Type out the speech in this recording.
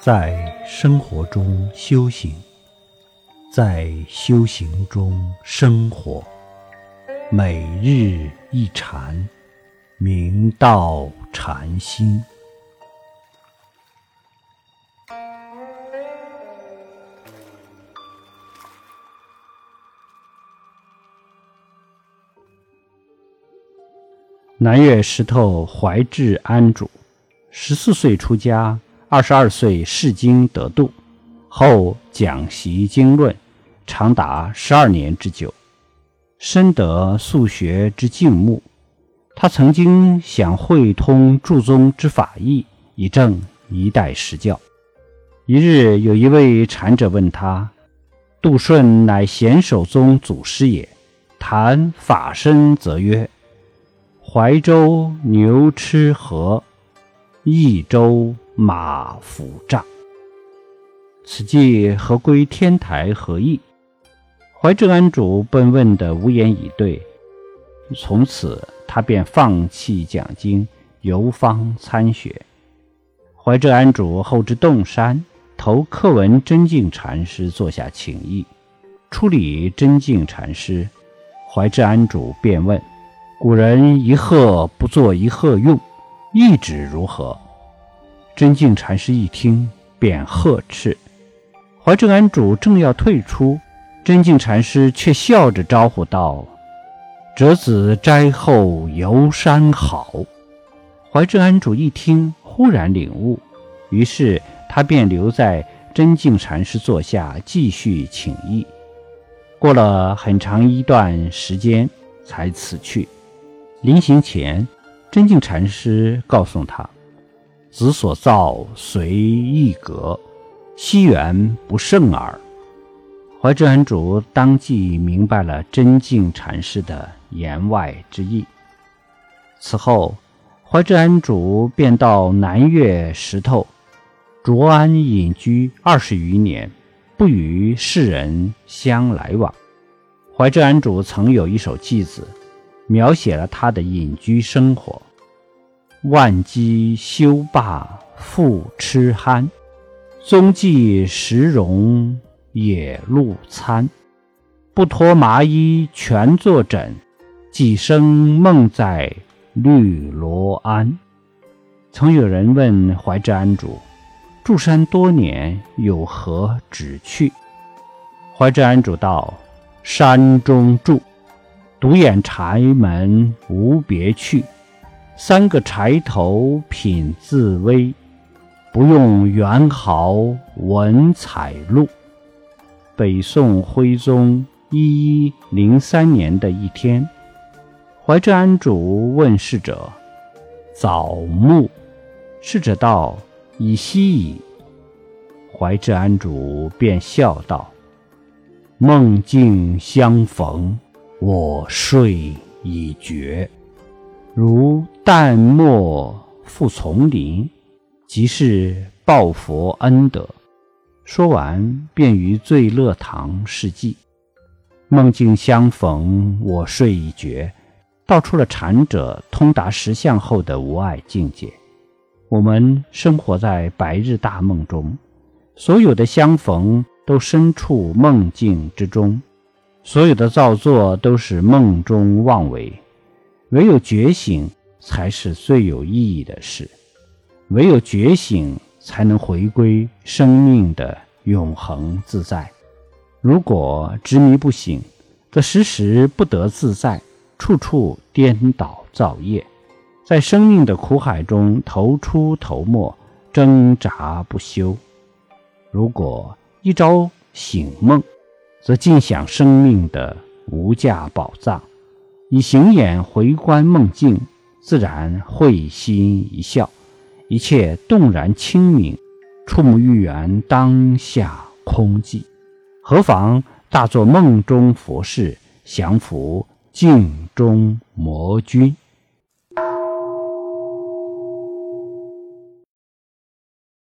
在生活中修行，在修行中生活，每日一禅，明道禅心。南岳石头怀智安主，十四岁出家。二十二岁释经得度，后讲习经论，长达十二年之久，深得素学之敬慕。他曾经想会通诸宗之法义，以正一代实教。一日，有一位禅者问他：“杜顺乃贤首宗祖师也，谈法身则曰：‘怀州牛吃河，益州。’”马府帐，此计何归天台何意？怀智安主被问的无言以对。从此，他便放弃讲经，游方参学。怀智安主后至洞山，投课文真净禅师坐下请益。初礼真净禅师，怀智安主便问：“古人一鹤不作一鹤用，意旨如何？”真净禅师一听，便呵斥。怀正安主正要退出，真净禅师却笑着招呼道：“折子斋后游山好。”怀正安主一听，忽然领悟，于是他便留在真净禅师座下继续请益。过了很长一段时间，才辞去。临行前，真净禅师告诉他。子所造随意格，西缘不胜耳。怀智安主当即明白了真净禅师的言外之意。此后，怀智安主便到南岳石头卓安隐居二十余年，不与世人相来往。怀智安主曾有一首偈子，描写了他的隐居生活。万机修罢复吃酣，踪迹时容野露餐。不脱麻衣全作枕，几生梦在绿罗庵。曾有人问怀之安主：住山多年，有何旨趣？怀之安主道：山中住，独眼柴门无别趣。三个柴头品自微，不用元毫文采录。北宋徽宗一一零三年的一天，怀智安主问侍者：“早暮？”逝者道：“已夕矣。”怀智安主便笑道：“梦境相逢，我睡已觉。”如淡墨复丛林，即是报佛恩德。说完，便于醉乐堂示寂。梦境相逢，我睡已绝，道出了禅者通达实相后的无碍境界。我们生活在白日大梦中，所有的相逢都身处梦境之中，所有的造作都是梦中妄为。唯有觉醒才是最有意义的事，唯有觉醒才能回归生命的永恒自在。如果执迷不醒，则时时不得自在，处处颠倒造业，在生命的苦海中头出头没，挣扎不休。如果一朝醒梦，则尽享生命的无价宝藏。以行眼回观梦境，自然会心一笑，一切动然清明，触目欲缘当下空寂。何妨大作梦中佛事，降伏镜中魔君？